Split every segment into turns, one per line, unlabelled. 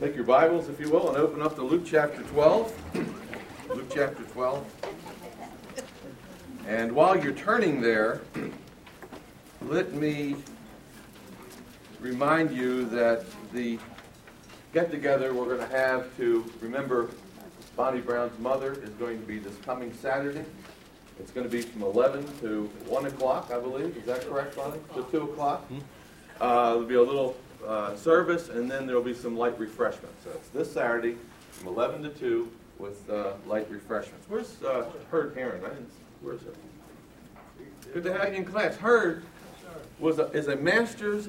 Take your Bibles, if you will, and open up to Luke chapter 12. Luke chapter 12. And while you're turning there, let me remind you that the get together we're going to have to remember Bonnie Brown's mother is going to be this coming Saturday. It's going to be from 11 to 1 o'clock, I believe. Is that correct, Bonnie? To 2 o'clock? Uh, there'll be a little uh, service, and then there'll be some light refreshments. So it's this Saturday from 11 to 2 with uh, light refreshments. Where's uh, Herd Heron? I didn't, where's it? Good to have you in class. Herd was a, is a master's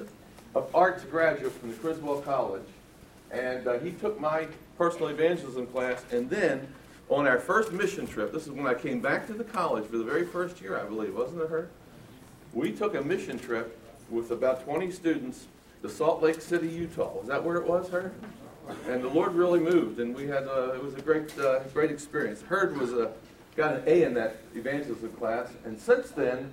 of arts graduate from the Criswell College, and uh, he took my personal evangelism class, and then on our first mission trip, this is when I came back to the college for the very first year, I believe, wasn't it, Herd? We took a mission trip with about 20 students to Salt Lake City, Utah. Was that where it was, Herd? And the Lord really moved, and we had a, it was a great, uh, great experience. Herd was a, got an A in that evangelism class, and since then,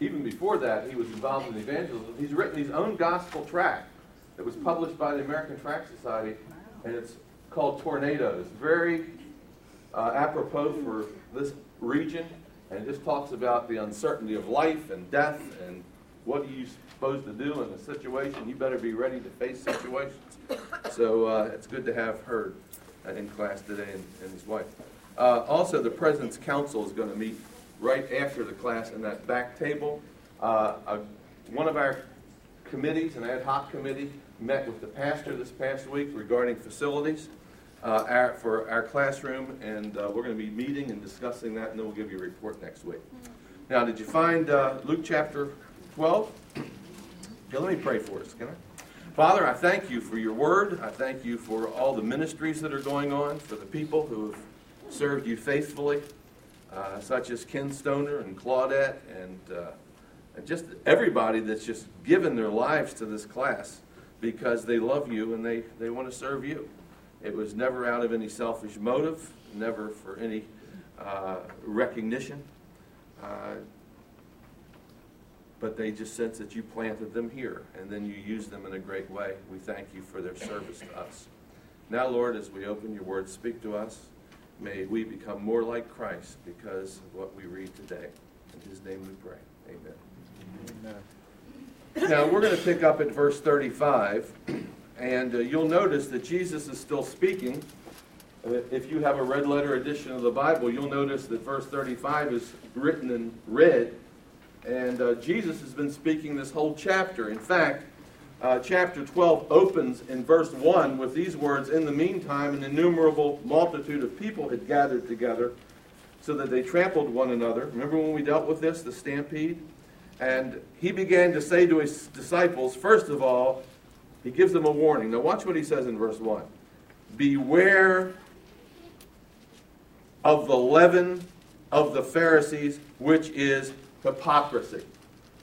even before that, he was involved in evangelism. He's written his own gospel tract that was published by the American Tract Society, and it's called Tornadoes. Very uh, apropos for this region, and it just talks about the uncertainty of life and death and what are you supposed to do in a situation. You better be ready to face situations. So uh, it's good to have her uh, in class today and, and his wife. Uh, also, the President's Council is going to meet right after the class in that back table. Uh, one of our committees, an ad hoc committee, met with the pastor this past week regarding facilities uh, our, for our classroom, and uh, we're going to be meeting and discussing that, and then we'll give you a report next week. Now, did you find uh, Luke chapter 12? Okay, let me pray for us, can I? Father, I thank you for your word. I thank you for all the ministries that are going on, for the people who have served you faithfully, uh, such as Ken Stoner and Claudette, and, uh, and just everybody that's just given their lives to this class because they love you and they, they want to serve you. It was never out of any selfish motive, never for any uh, recognition. But they just sense that you planted them here and then you use them in a great way. We thank you for their service to us. Now, Lord, as we open your word, speak to us. May we become more like Christ because of what we read today. In his name we pray. Amen. Amen. Now, we're going to pick up at verse 35. And uh, you'll notice that Jesus is still speaking. Uh, if you have a red letter edition of the Bible, you'll notice that verse 35 is written in red. And uh, Jesus has been speaking this whole chapter. In fact, uh, chapter 12 opens in verse 1 with these words In the meantime, an innumerable multitude of people had gathered together so that they trampled one another. Remember when we dealt with this, the stampede? And he began to say to his disciples, First of all, he gives them a warning. Now, watch what he says in verse 1 Beware of the leaven of the Pharisees, which is hypocrisy.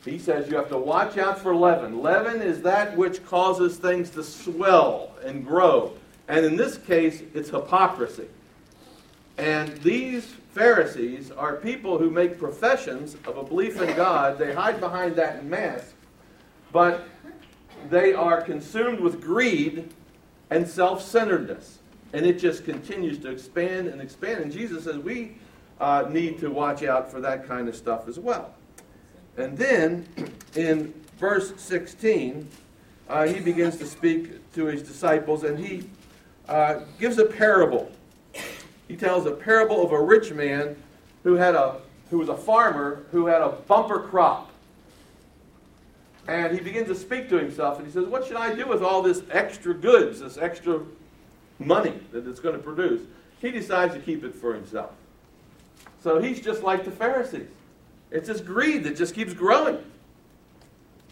He says you have to watch out for leaven. Leaven is that which causes things to swell and grow. And in this case, it's hypocrisy. And these Pharisees are people who make professions of a belief in God. They hide behind that mask. But they are consumed with greed and self centeredness. And it just continues to expand and expand. And Jesus says we uh, need to watch out for that kind of stuff as well. And then in verse 16, uh, he begins to speak to his disciples and he uh, gives a parable. He tells a parable of a rich man who had a who was a farmer who had a bumper crop. And he begins to speak to himself and he says, What should I do with all this extra goods, this extra money that it's going to produce? He decides to keep it for himself. So he's just like the Pharisees. It's this greed that just keeps growing.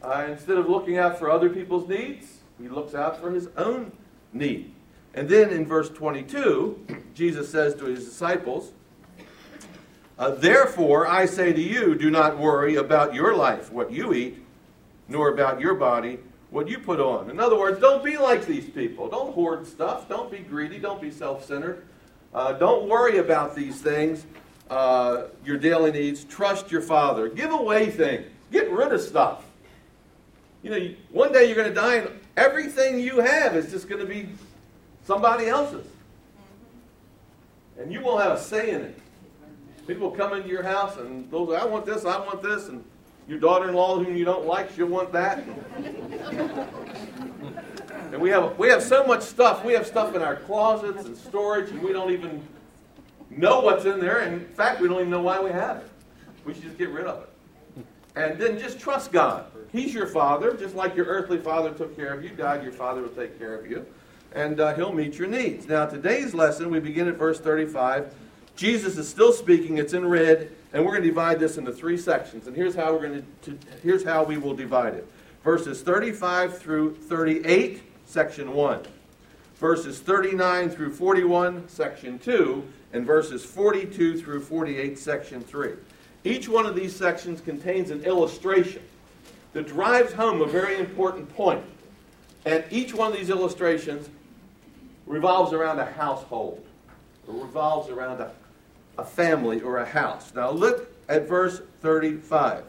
Uh, instead of looking out for other people's needs, he looks out for his own need. And then in verse 22, Jesus says to his disciples, uh, Therefore I say to you, do not worry about your life, what you eat nor about your body what you put on. In other words, don't be like these people. Don't hoard stuff. Don't be greedy. Don't be self centered. Uh, don't worry about these things, uh, your daily needs. Trust your Father. Give away things. Get rid of stuff. You know, one day you're going to die, and everything you have is just going to be somebody else's. And you won't have a say in it. People come into your house and they'll say, I want this, I want this, and your daughter-in-law whom you don't like, she'll want that. and we have we have so much stuff. We have stuff in our closets and storage, and we don't even know what's in there. And in fact, we don't even know why we have it. We should just get rid of it. And then just trust God. He's your father, just like your earthly father took care of you. God, your father will take care of you. And uh, he'll meet your needs. Now, today's lesson, we begin at verse 35. Jesus is still speaking. It's in red, and we're going to divide this into three sections. And here's how we're going to here's how we will divide it. Verses 35 through 38, section 1. Verses 39 through 41, section 2, and verses 42 through 48, section 3. Each one of these sections contains an illustration that drives home a very important point. And each one of these illustrations revolves around a household, or revolves around a a family or a house. Now look at verse 35.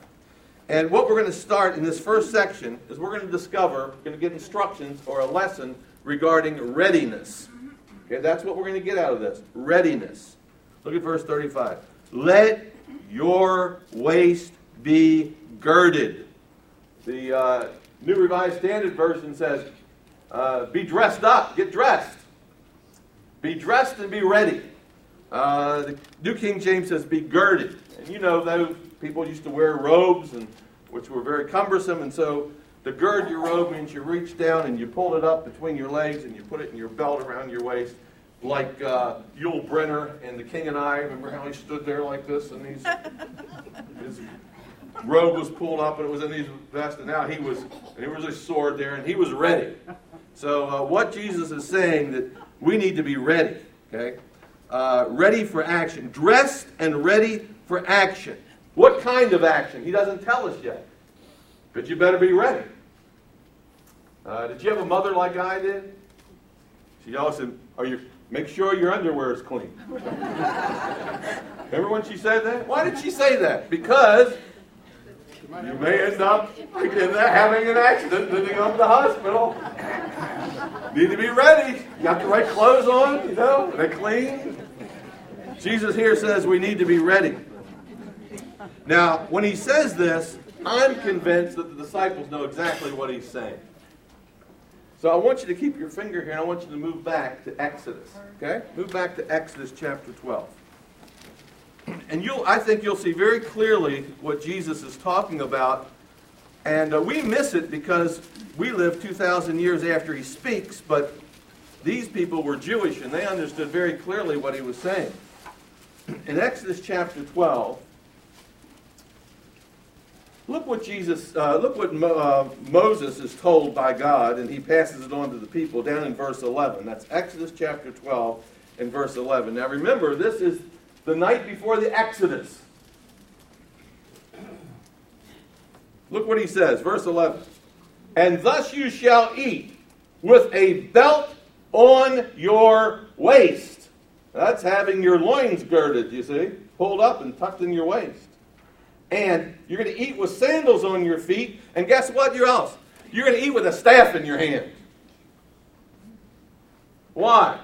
And what we're going to start in this first section is we're going to discover, we're going to get instructions or a lesson regarding readiness. Okay, that's what we're going to get out of this readiness. Look at verse 35. Let your waist be girded. The uh, New Revised Standard Version says, uh, be dressed up, get dressed. Be dressed and be ready. Uh, the New King James says, be girded. And you know, those people used to wear robes, and which were very cumbersome. And so to gird your robe means you reach down and you pull it up between your legs and you put it in your belt around your waist, like uh, Yul Brynner in The King and I. Remember how he stood there like this and he's, his robe was pulled up and it was in his vest, and now he was, and there was a sword there, and he was ready. So uh, what Jesus is saying that we need to be ready. Okay uh, ready for action, dressed and ready for action. What kind of action? He doesn't tell us yet. But you better be ready. Uh, did you have a mother like I did? She always said, "Are you make sure your underwear is clean." Remember when she said that? Why did she say that? Because you may end up having an accident and go to the hospital. Need to be ready. You got the right clothes on, you know, they're clean. Jesus here says we need to be ready. Now, when he says this, I'm convinced that the disciples know exactly what he's saying. So I want you to keep your finger here and I want you to move back to Exodus. Okay? Move back to Exodus chapter 12. And you'll I think you'll see very clearly what Jesus is talking about and uh, we miss it because we live 2,000 years after he speaks, but these people were Jewish and they understood very clearly what he was saying. In Exodus chapter 12, look what Jesus, uh, look what Mo, uh, Moses is told by God, and he passes it on to the people down in verse 11. That's Exodus chapter 12 and verse 11. Now remember, this is the night before the Exodus. Look what he says, verse 11. And thus you shall eat with a belt on your waist. That's having your loins girded, you see, pulled up and tucked in your waist. And you're going to eat with sandals on your feet. And guess what? You're else? You're going to eat with a staff in your hand. Why?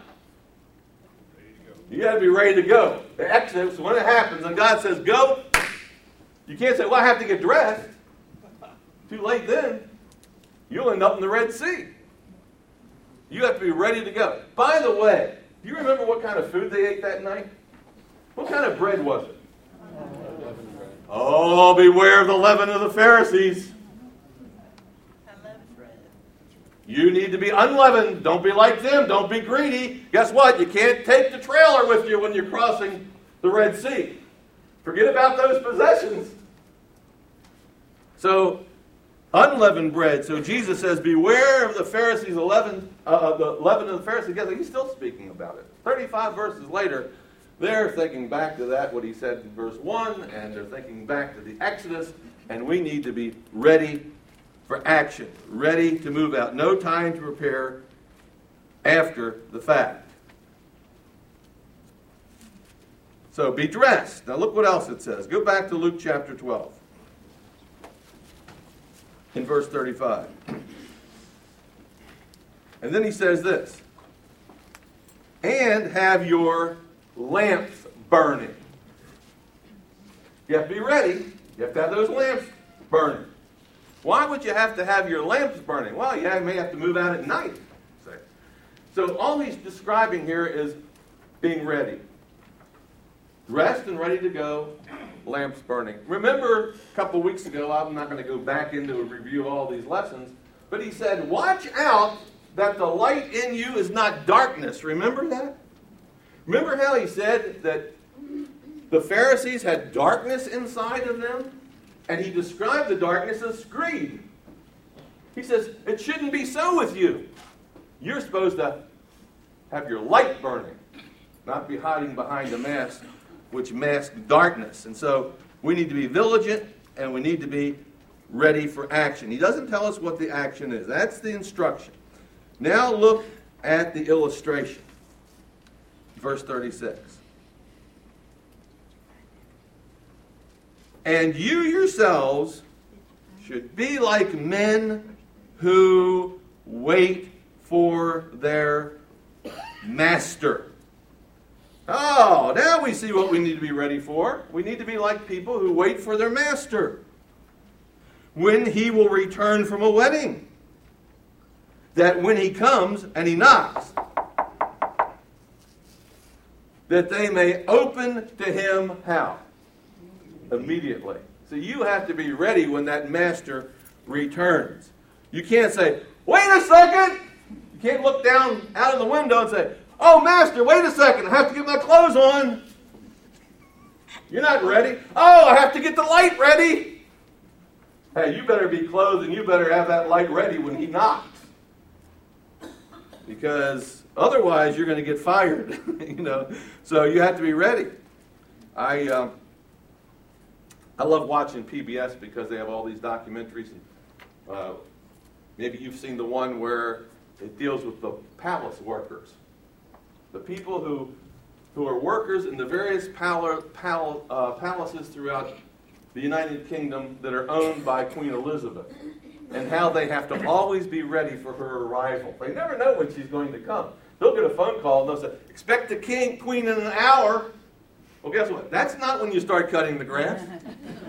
You got to be ready to go. The Exodus, when it happens, and God says, go, you can't say, well, I have to get dressed. Too late then. You'll end up in the Red Sea. You have to be ready to go. By the way, do you remember what kind of food they ate that night? What kind of bread was it? Oh, beware of the leaven of the Pharisees. You need to be unleavened. Don't be like them. Don't be greedy. Guess what? You can't take the trailer with you when you're crossing the Red Sea. Forget about those possessions. So unleavened bread. So Jesus says, Beware of the Pharisees' leaven, uh, uh, the leaven of the Pharisees. Guess he's still speaking about it. 35 verses later, they're thinking back to that, what he said in verse 1, and they're thinking back to the Exodus, and we need to be ready for action, ready to move out. No time to prepare after the fact. So be dressed. Now look what else it says. Go back to Luke chapter 12 in verse 35. And then he says this and have your lamps burning. You have to be ready. You have to have those lamps burning. Why would you have to have your lamps burning? Well, yeah, you may have to move out at night. So all he's describing here is being ready. Dressed and ready to go, lamps burning. Remember a couple weeks ago, I'm not going to go back into a review of all these lessons, but he said, Watch out that the light in you is not darkness. Remember that? Remember how he said that the Pharisees had darkness inside of them? And he described the darkness as greed. He says, It shouldn't be so with you. You're supposed to have your light burning, not be hiding behind a mask which masks darkness. And so we need to be vigilant and we need to be ready for action. He doesn't tell us what the action is, that's the instruction. Now look at the illustration. Verse 36. And you yourselves should be like men who wait for their master. Oh, now we see what we need to be ready for. We need to be like people who wait for their master when he will return from a wedding. That when he comes and he knocks, that they may open to him how? Immediately. So you have to be ready when that master returns. You can't say, wait a second! You can't look down out of the window and say, oh, master, wait a second, I have to get my clothes on. You're not ready. Oh, I have to get the light ready. Hey, you better be clothed and you better have that light ready when he knocks. Because otherwise you're going to get fired, you know. So you have to be ready. I um, I love watching PBS because they have all these documentaries. And, uh, maybe you've seen the one where it deals with the palace workers, the people who who are workers in the various pal- pal- uh, palaces throughout the United Kingdom that are owned by Queen Elizabeth, and how they have to always be ready for her arrival. They never know when she's going to come. They'll get a phone call and they'll say, "Expect the king, queen in an hour." Well, guess what? That's not when you start cutting the grass.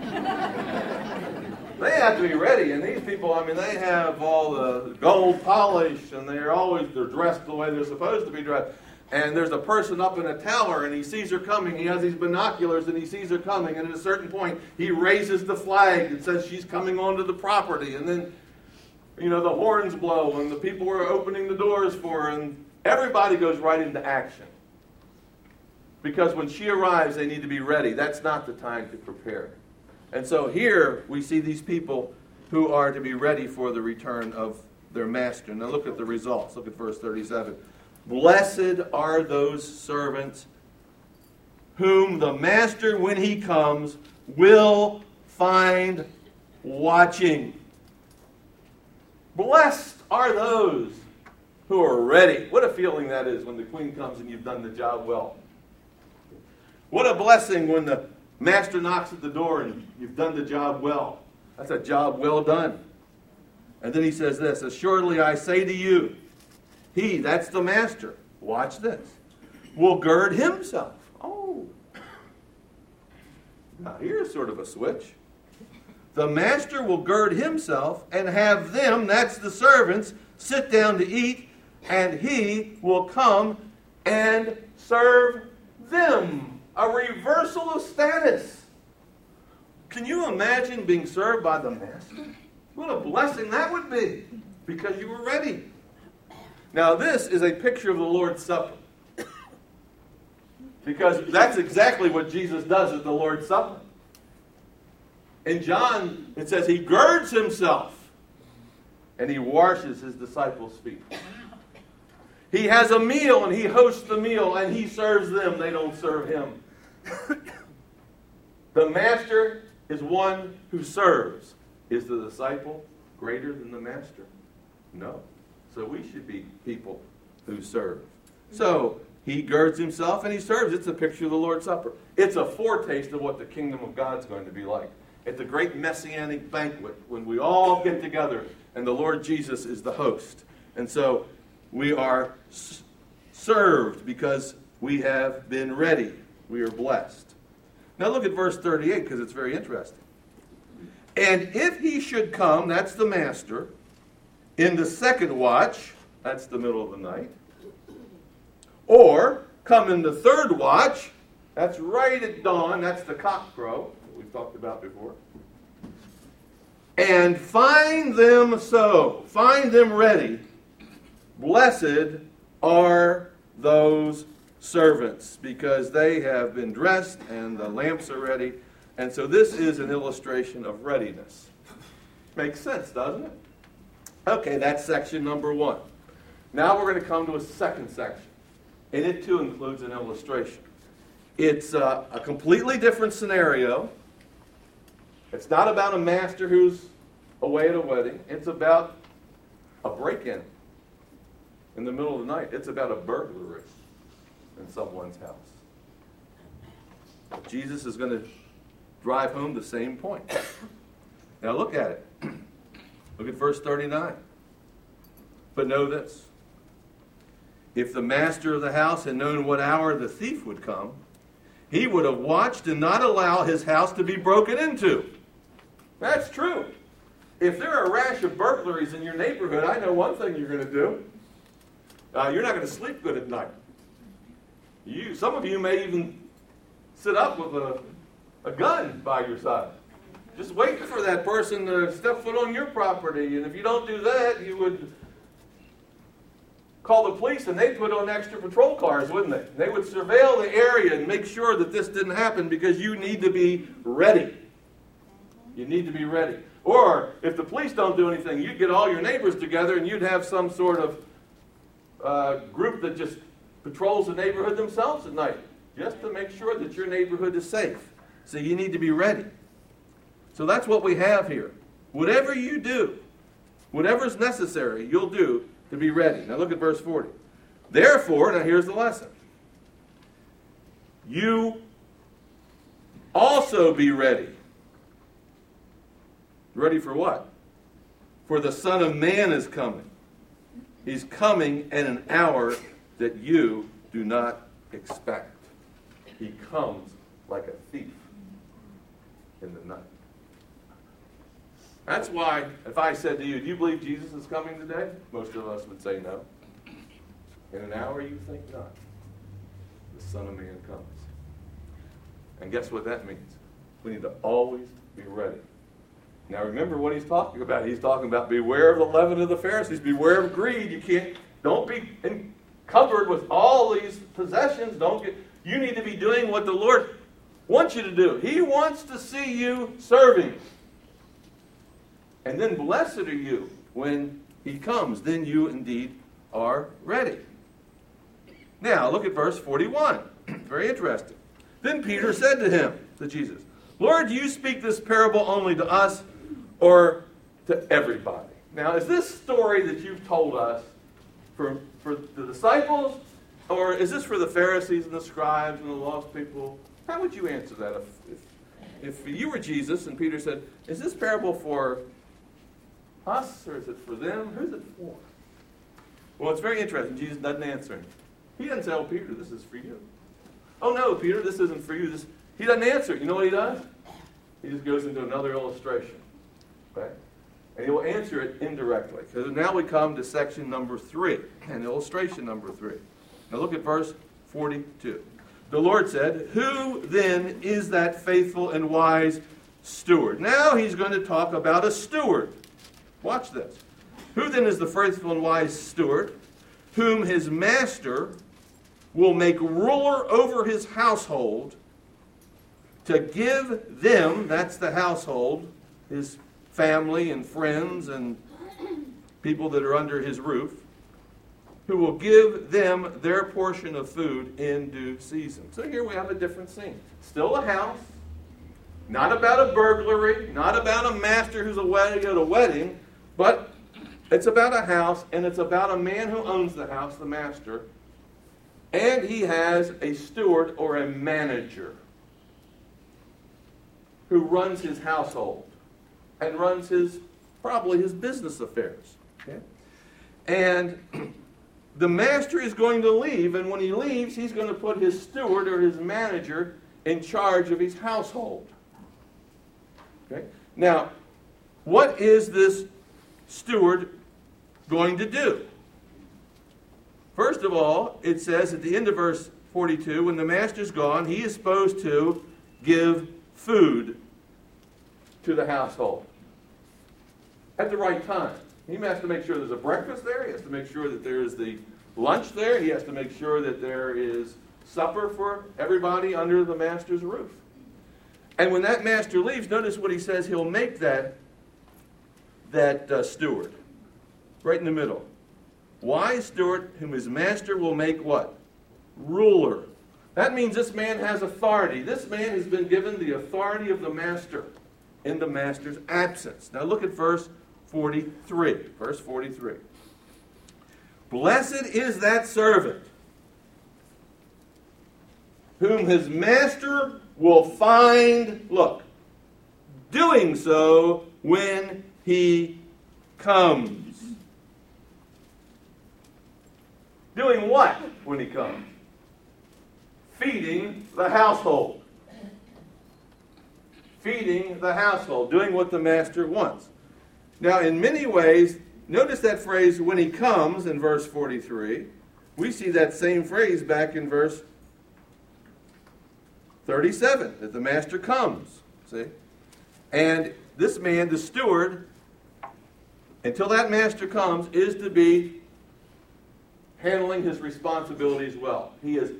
they have to be ready, and these people, I mean, they have all the gold polish, and they're always they're dressed the way they're supposed to be dressed. And there's a person up in a tower, and he sees her coming. He has these binoculars, and he sees her coming. And at a certain point, he raises the flag and says she's coming onto the property. And then, you know, the horns blow, and the people are opening the doors for her, and everybody goes right into action. Because when she arrives, they need to be ready. That's not the time to prepare. And so here we see these people who are to be ready for the return of their master. Now look at the results. Look at verse 37. Blessed are those servants whom the master, when he comes, will find watching. Blessed are those who are ready. What a feeling that is when the queen comes and you've done the job well. What a blessing when the master knocks at the door and you've done the job well. That's a job well done. And then he says this Assuredly I say to you, he, that's the master, watch this, will gird himself. Oh. Now here's sort of a switch. The master will gird himself and have them, that's the servants, sit down to eat, and he will come and serve them a reversal of status. Can you imagine being served by the master? What a blessing that would be because you were ready. Now, this is a picture of the Lord's Supper. Because that's exactly what Jesus does at the Lord's Supper. In John, it says he girds himself and he washes his disciples' feet. He has a meal and he hosts the meal and he serves them. They don't serve him. the master is one who serves. Is the disciple greater than the master? No. So we should be people who serve. So he girds himself and he serves. It's a picture of the Lord's Supper. It's a foretaste of what the kingdom of God's going to be like. At the great messianic banquet, when we all get together and the Lord Jesus is the host. And so we are served because we have been ready. We are blessed. Now look at verse 38 because it's very interesting. And if he should come, that's the master, in the second watch, that's the middle of the night, or come in the third watch, that's right at dawn, that's the cock crow, we've talked about before, and find them so, find them ready, blessed are those servants because they have been dressed and the lamps are ready. And so this is an illustration of readiness. Makes sense, doesn't it? Okay, that's section number one. Now we're going to come to a second section. And it too includes an illustration. It's uh, a completely different scenario. It's not about a master who's away at a wedding, it's about a break in in the middle of the night. It's about a burglary in someone's house. Jesus is going to drive home the same point. Now look at it. Look at verse 39. But know this if the master of the house had known what hour the thief would come, he would have watched and not allow his house to be broken into. That's true. If there are a rash of burglaries in your neighborhood, I know one thing you're going to do. Uh, you're not going to sleep good at night. You, some of you may even sit up with a, a gun by your side, just waiting for that person to step foot on your property. And if you don't do that, you would call the police and they'd put on extra patrol cars, wouldn't they? They would surveil the area and make sure that this didn't happen because you need to be ready. You need to be ready. Or if the police don't do anything, you'd get all your neighbors together and you'd have some sort of uh, group that just patrols the neighborhood themselves at night just to make sure that your neighborhood is safe. So you need to be ready. So that's what we have here. Whatever you do, whatever's necessary, you'll do to be ready. Now look at verse 40. Therefore, now here's the lesson. You also be ready. Ready for what? For the Son of Man is coming. He's coming in an hour that you do not expect. He comes like a thief in the night. That's why, if I said to you, Do you believe Jesus is coming today? Most of us would say no. In an hour, you think not. The Son of Man comes. And guess what that means? We need to always be ready. Now remember what he's talking about. He's talking about beware of the leaven of the Pharisees, beware of greed. You can't, don't be encumbered with all these possessions. Don't get, you need to be doing what the Lord wants you to do. He wants to see you serving. And then blessed are you when he comes. Then you indeed are ready. Now, look at verse 41. Very interesting. Then Peter said to him, to Jesus, Lord, you speak this parable only to us or to everybody? Now, is this story that you've told us for, for the disciples, or is this for the Pharisees and the scribes and the lost people? How would you answer that if, if, if you were Jesus and Peter said, Is this parable for us or is it for them? Who's it for? Well, it's very interesting. Jesus doesn't answer him. He doesn't Oh, Peter, this is for you. Oh, no, Peter, this isn't for you. This, he doesn't answer. You know what he does? He just goes into another illustration. Okay? And he will answer it indirectly. So now we come to section number three, and illustration number three. Now look at verse 42. The Lord said, Who then is that faithful and wise steward? Now he's going to talk about a steward. Watch this. Who then is the faithful and wise steward, whom his master will make ruler over his household to give them, that's the household, his family and friends and people that are under his roof, who will give them their portion of food in due season. So here we have a different scene. Still a house, not about a burglary, not about a master who's away at a wedding, but it's about a house, and it's about a man who owns the house, the master, and he has a steward or a manager who runs his household and runs his probably his business affairs. Okay? And the master is going to leave, and when he leaves, he's going to put his steward or his manager in charge of his household. Okay? Now, what is this steward going to do? First of all, it says at the end of verse 42 when the master's gone, he is supposed to give food to the household at the right time. He has to make sure there's a breakfast there. He has to make sure that there is the lunch there. He has to make sure that there is supper for everybody under the master's roof. And when that master leaves, notice what he says he'll make that, that uh, steward. Right in the middle. Wise steward whom his master will make what? Ruler. That means this man has authority. This man has been given the authority of the master in the master's absence. Now look at verse 43. Verse 43. Blessed is that servant whom his master will find, look, doing so when he comes. Doing what when he comes? Feeding the household. Feeding the household, doing what the master wants. Now, in many ways, notice that phrase, when he comes, in verse 43. We see that same phrase back in verse 37, that the master comes. See? And this man, the steward, until that master comes, is to be handling his responsibilities well. He is,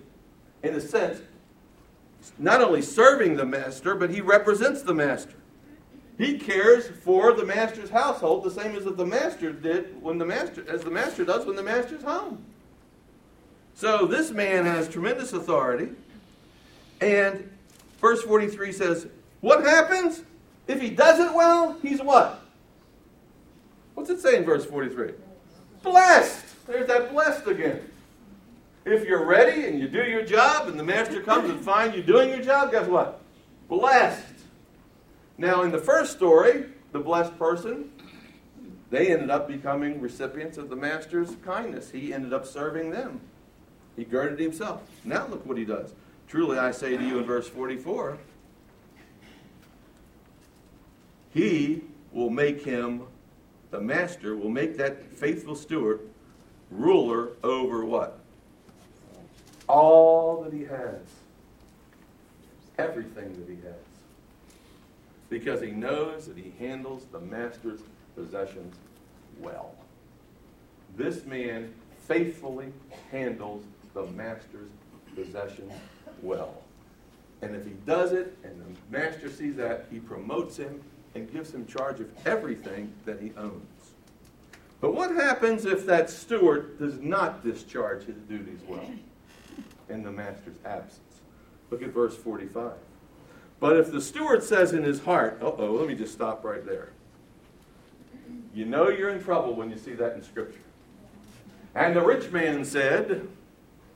in a sense, not only serving the master, but he represents the master. He cares for the master's household the same as the master did when the master, as the master does when the master's home. So this man has tremendous authority. And verse 43 says, What happens? If he does it well, he's what? What's it say in verse 43? Blessed. There's that blessed again. If you're ready and you do your job and the master comes and finds you doing your job, guess what? Blessed. Now, in the first story, the blessed person, they ended up becoming recipients of the master's kindness. He ended up serving them. He girded himself. Now, look what he does. Truly, I say to you in verse 44 He will make him, the master will make that faithful steward ruler over what? All that he has. Everything that he has because he knows that he handles the master's possessions well. This man faithfully handles the master's possessions well. And if he does it and the master sees that, he promotes him and gives him charge of everything that he owns. But what happens if that steward does not discharge his duties well in the master's absence? Look at verse 45. But if the steward says in his heart, uh oh, let me just stop right there. You know you're in trouble when you see that in Scripture. And the rich man said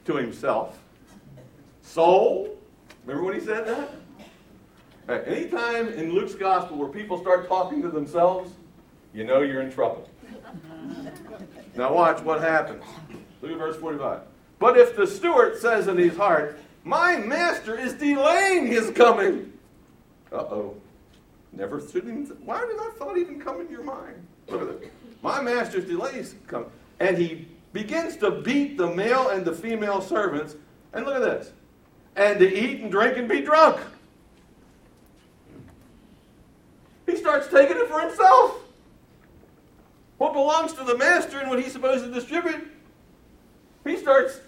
to himself, Soul, remember when he said that? Right, anytime in Luke's gospel where people start talking to themselves, you know you're in trouble. now watch what happens. Look at verse 45. But if the steward says in his heart, My master is delaying his coming, uh oh. Never should why did that thought even come in your mind? Look at this. My master's delays come. And he begins to beat the male and the female servants. And look at this. And to eat and drink and be drunk. He starts taking it for himself. What belongs to the master and what he's supposed to distribute, he starts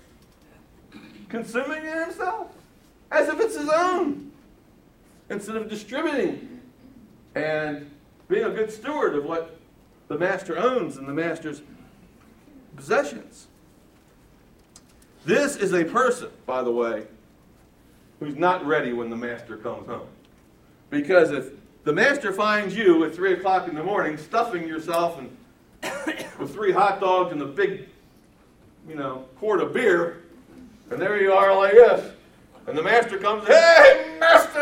consuming it himself as if it's his own instead of distributing and being a good steward of what the master owns and the master's possessions. This is a person, by the way, who's not ready when the master comes home. Because if the master finds you at 3 o'clock in the morning stuffing yourself and with three hot dogs and a big, you know, quart of beer, and there you are like this, and the master comes, hey, master!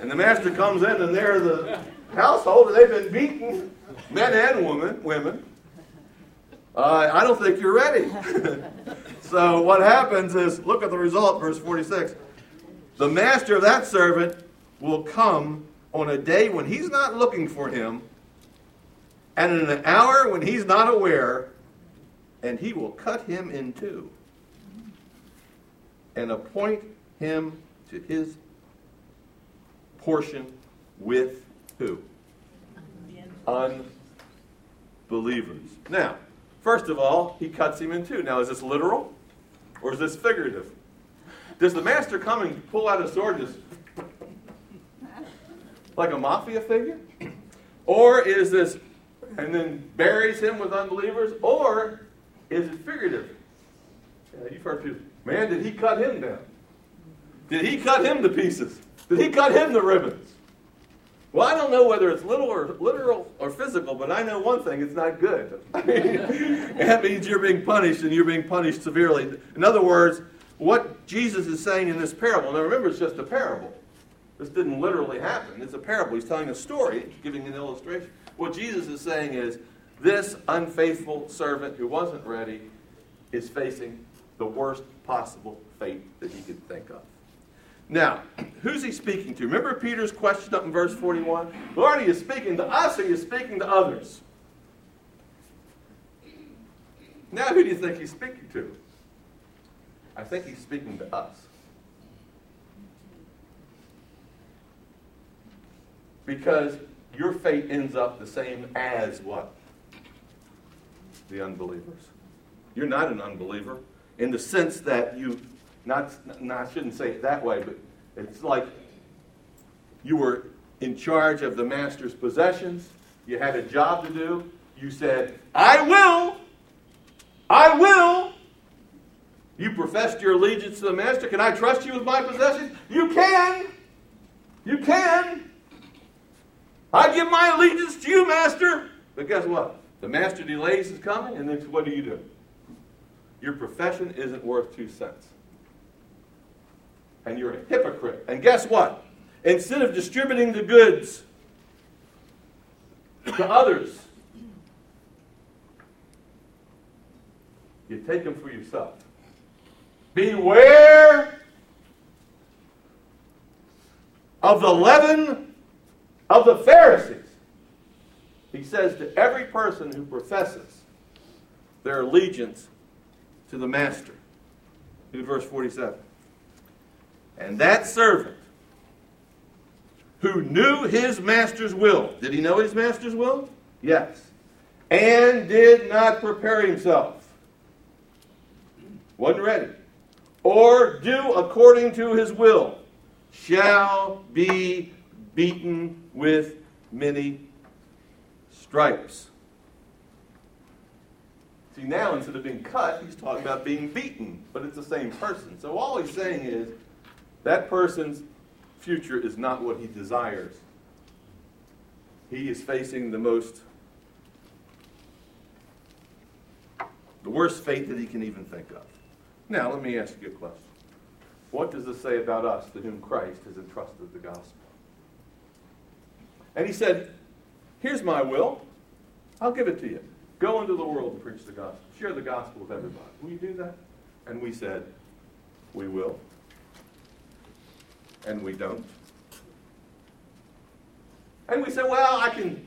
and the master comes in, and they're the household, and they've been beaten, men and women, women, uh, I don't think you're ready. so what happens is, look at the result, verse 46. The master of that servant will come on a day when he's not looking for him, and in an hour when he's not aware, and he will cut him in two and appoint him to his portion with who? Unbelievers. Now, first of all, he cuts him in two. Now, is this literal or is this figurative? Does the master come and pull out a sword just like a mafia figure? Or is this and then buries him with unbelievers? Or is it figurative? Yeah, you've heard people, man, did he cut him down? Did he cut him to pieces? Did he cut him to ribbons? Well, I don't know whether it's little or literal or physical, but I know one thing: it's not good. that means you're being punished, and you're being punished severely. In other words, what Jesus is saying in this parable. Now, remember, it's just a parable. This didn't literally happen. It's a parable. He's telling a story, giving an illustration. What Jesus is saying is, this unfaithful servant who wasn't ready is facing the worst possible fate that he could think of. Now, who's he speaking to? Remember Peter's question up in verse 41? Lord, are you speaking to us or are you speaking to others? Now, who do you think he's speaking to? I think he's speaking to us. Because your fate ends up the same as what? The unbelievers. You're not an unbeliever in the sense that you not, not, I shouldn't say it that way, but it's like you were in charge of the master's possessions. You had a job to do. You said, I will. I will. You professed your allegiance to the master. Can I trust you with my possessions? You can. You can. I give my allegiance to you, master. But guess what? The master delays his coming, and then what do you do? Your profession isn't worth two cents and you're a hypocrite. And guess what? Instead of distributing the goods to others, you take them for yourself. Beware of the leaven of the Pharisees. He says to every person who professes their allegiance to the master. In verse 47. And that servant who knew his master's will, did he know his master's will? Yes. And did not prepare himself, wasn't ready, or do according to his will, shall be beaten with many stripes. See, now instead of being cut, he's talking about being beaten, but it's the same person. So all he's saying is, that person's future is not what he desires. He is facing the most, the worst fate that he can even think of. Now, let me ask you a question. What does this say about us to whom Christ has entrusted the gospel? And he said, Here's my will. I'll give it to you. Go into the world and preach the gospel. Share the gospel with everybody. Will you do that? And we said, We will and we don't. And we said, well, I can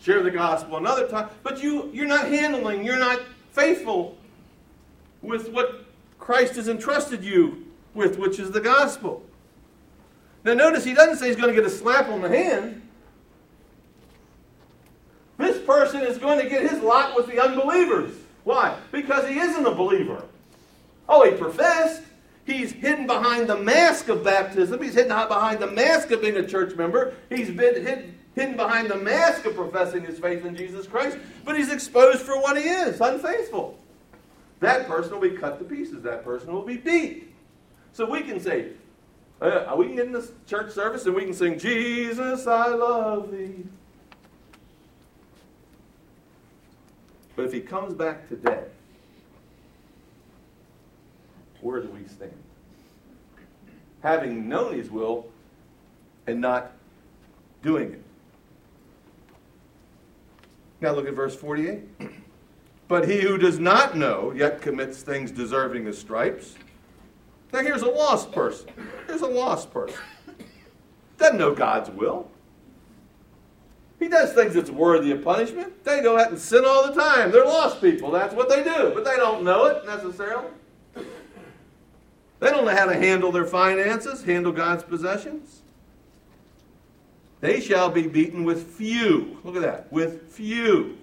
share the gospel another time, but you, you're not handling, you're not faithful with what Christ has entrusted you with, which is the gospel. Now, notice he doesn't say he's going to get a slap on the hand. This person is going to get his lot with the unbelievers. Why? Because he isn't a believer. Oh, he professed. He's hidden behind the mask of baptism. He's hidden behind the mask of being a church member. He's been hidden, hidden behind the mask of professing his faith in Jesus Christ. But he's exposed for what he is unfaithful. That person will be cut to pieces. That person will be beat. So we can say, uh, we can get in this church service and we can sing, Jesus, I love thee. But if he comes back today, where do we stand? Having known His will and not doing it. Now look at verse 48. But he who does not know yet commits things deserving of stripes. Now here's a lost person. Here's a lost person. Doesn't know God's will. He does things that's worthy of punishment. They go out and sin all the time. They're lost people. That's what they do. But they don't know it necessarily. They don't know how to handle their finances, handle God's possessions. They shall be beaten with few. Look at that. With few.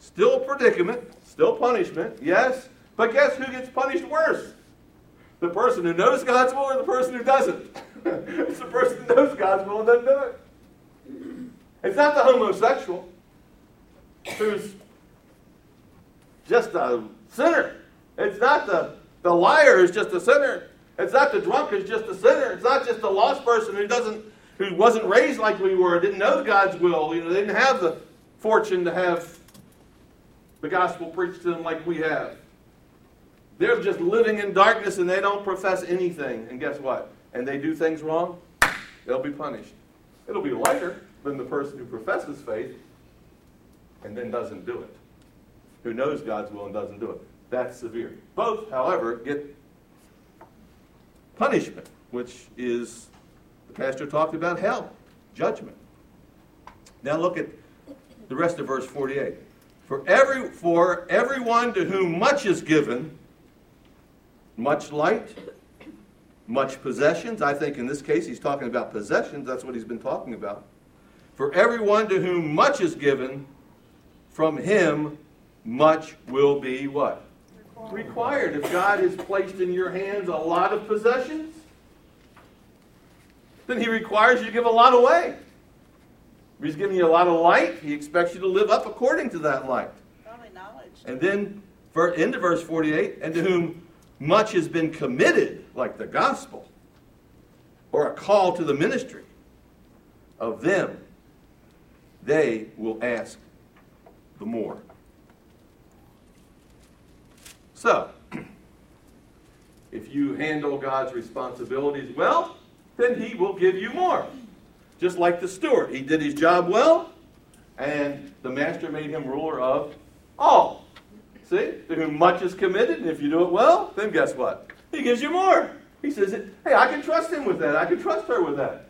Still predicament, still punishment, yes. But guess who gets punished worse? The person who knows God's will or the person who doesn't? it's the person who knows God's will and doesn't do it. It's not the homosexual who's just a sinner. It's not the, the liar who's just a sinner. It's not the drunk who's just a sinner. It's not just the lost person who doesn't who wasn't raised like we were, didn't know God's will. You know, they didn't have the fortune to have the gospel preached to them like we have. They're just living in darkness and they don't profess anything. And guess what? And they do things wrong, they'll be punished. It'll be lighter than the person who professes faith and then doesn't do it, who knows God's will and doesn't do it. That's severe. Both, however, get punishment, which is, the pastor talked about hell, judgment. Now look at the rest of verse 48. For every for everyone to whom much is given, much light, much possessions. I think in this case he's talking about possessions. That's what he's been talking about. For everyone to whom much is given, from him much will be what? Required. If God has placed in your hands a lot of possessions, then he requires you to give a lot away. If he's giving you a lot of light, he expects you to live up according to that light.
Knowledge.
And then for, into verse 48, and to whom much has been committed, like the gospel, or a call to the ministry, of them they will ask the more. So, if you handle God's responsibilities well, then He will give you more. Just like the steward. He did his job well, and the master made him ruler of all. See? To whom much is committed, and if you do it well, then guess what? He gives you more. He says, hey, I can trust him with that. I can trust her with that.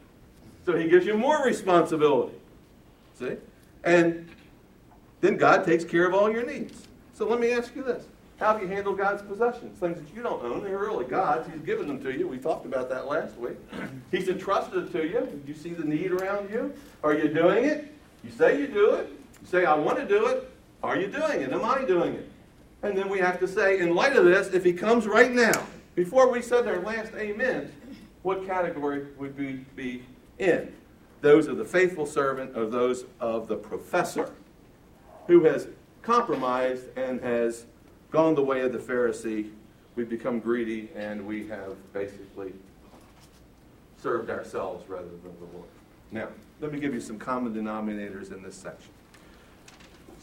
So he gives you more responsibility. See? And then God takes care of all your needs. So let me ask you this. How do you handle God's possessions? Things that you don't own, they're really God's. He's given them to you. We talked about that last week. He's entrusted it to you. Do you see the need around you? Are you doing it? You say you do it. You say, I want to do it. Are you doing it? Am I doing it? And then we have to say, in light of this, if he comes right now, before we said our last amen, what category would we be in? Those of the faithful servant or those of the professor who has compromised and has gone the way of the Pharisee. We've become greedy and we have basically served ourselves rather than the Lord. Now, let me give you some common denominators in this section.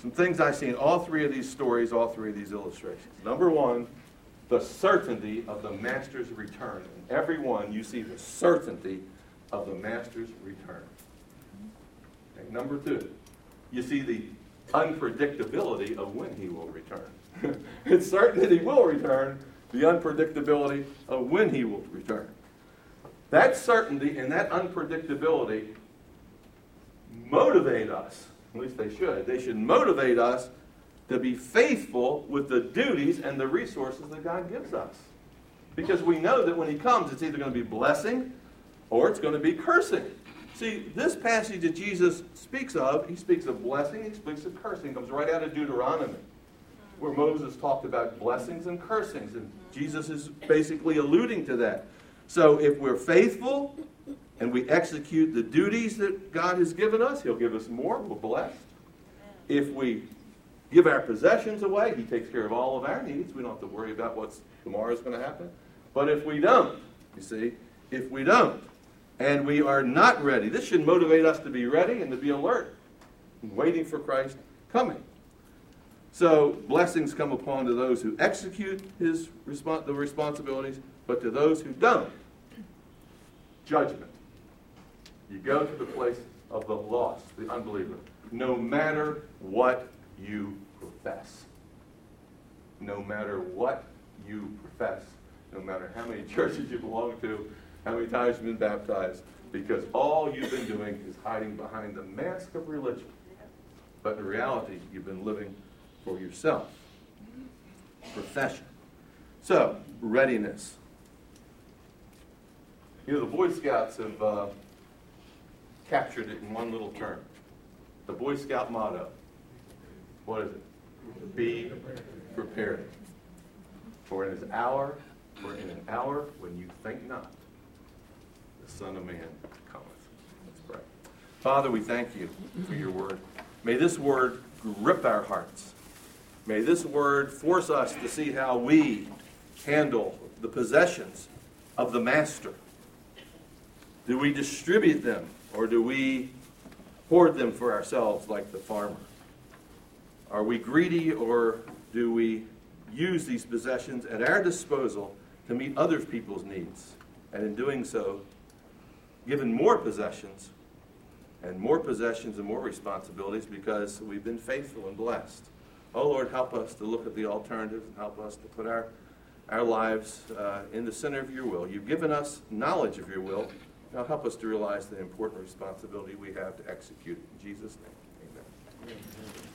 Some things I see in all three of these stories, all three of these illustrations. Number one, the certainty of the master's return. In every one, you see the certainty of the master's return. Okay, number two, you see the unpredictability of when he will return. it's certain that he will return, the unpredictability of when he will return. That certainty and that unpredictability motivate us, at least they should, they should motivate us to be faithful with the duties and the resources that God gives us. Because we know that when he comes, it's either going to be blessing or it's going to be cursing. See, this passage that Jesus speaks of, he speaks of blessing, he speaks of cursing. Comes right out of Deuteronomy, where Moses talked about blessings and cursings. And Jesus is basically alluding to that. So if we're faithful and we execute the duties that God has given us, he'll give us more. We're blessed. If we give our possessions away, he takes care of all of our needs. We don't have to worry about what's tomorrow's going to happen. But if we don't, you see, if we don't, and we are not ready. This should motivate us to be ready and to be alert, waiting for Christ coming. So blessings come upon to those who execute his the responsibilities, but to those who don't, judgment. You go to the place of the lost, the unbeliever. no matter what you profess. No matter what you profess, no matter how many churches you belong to, how many times you've been baptized, because all you've been doing is hiding behind the mask of religion. But in reality, you've been living for yourself. Profession. So, readiness. You know, the Boy Scouts have uh, captured it in one little term. The Boy Scout motto. What is it? Be prepared. For in an hour, for in an hour when you think not, the Son of Man cometh. Let's pray. Father, we thank you for your word. May this word grip our hearts. May this word force us to see how we handle the possessions of the Master. Do we distribute them or do we hoard them for ourselves like the farmer? Are we greedy or do we use these possessions at our disposal to meet other people's needs? And in doing so, given more possessions and more possessions and more responsibilities because we've been faithful and blessed. Oh Lord, help us to look at the alternatives and help us to put our, our lives uh, in the center of your will. You've given us knowledge of your will. Now help us to realize the important responsibility we have to execute. In Jesus' name, amen.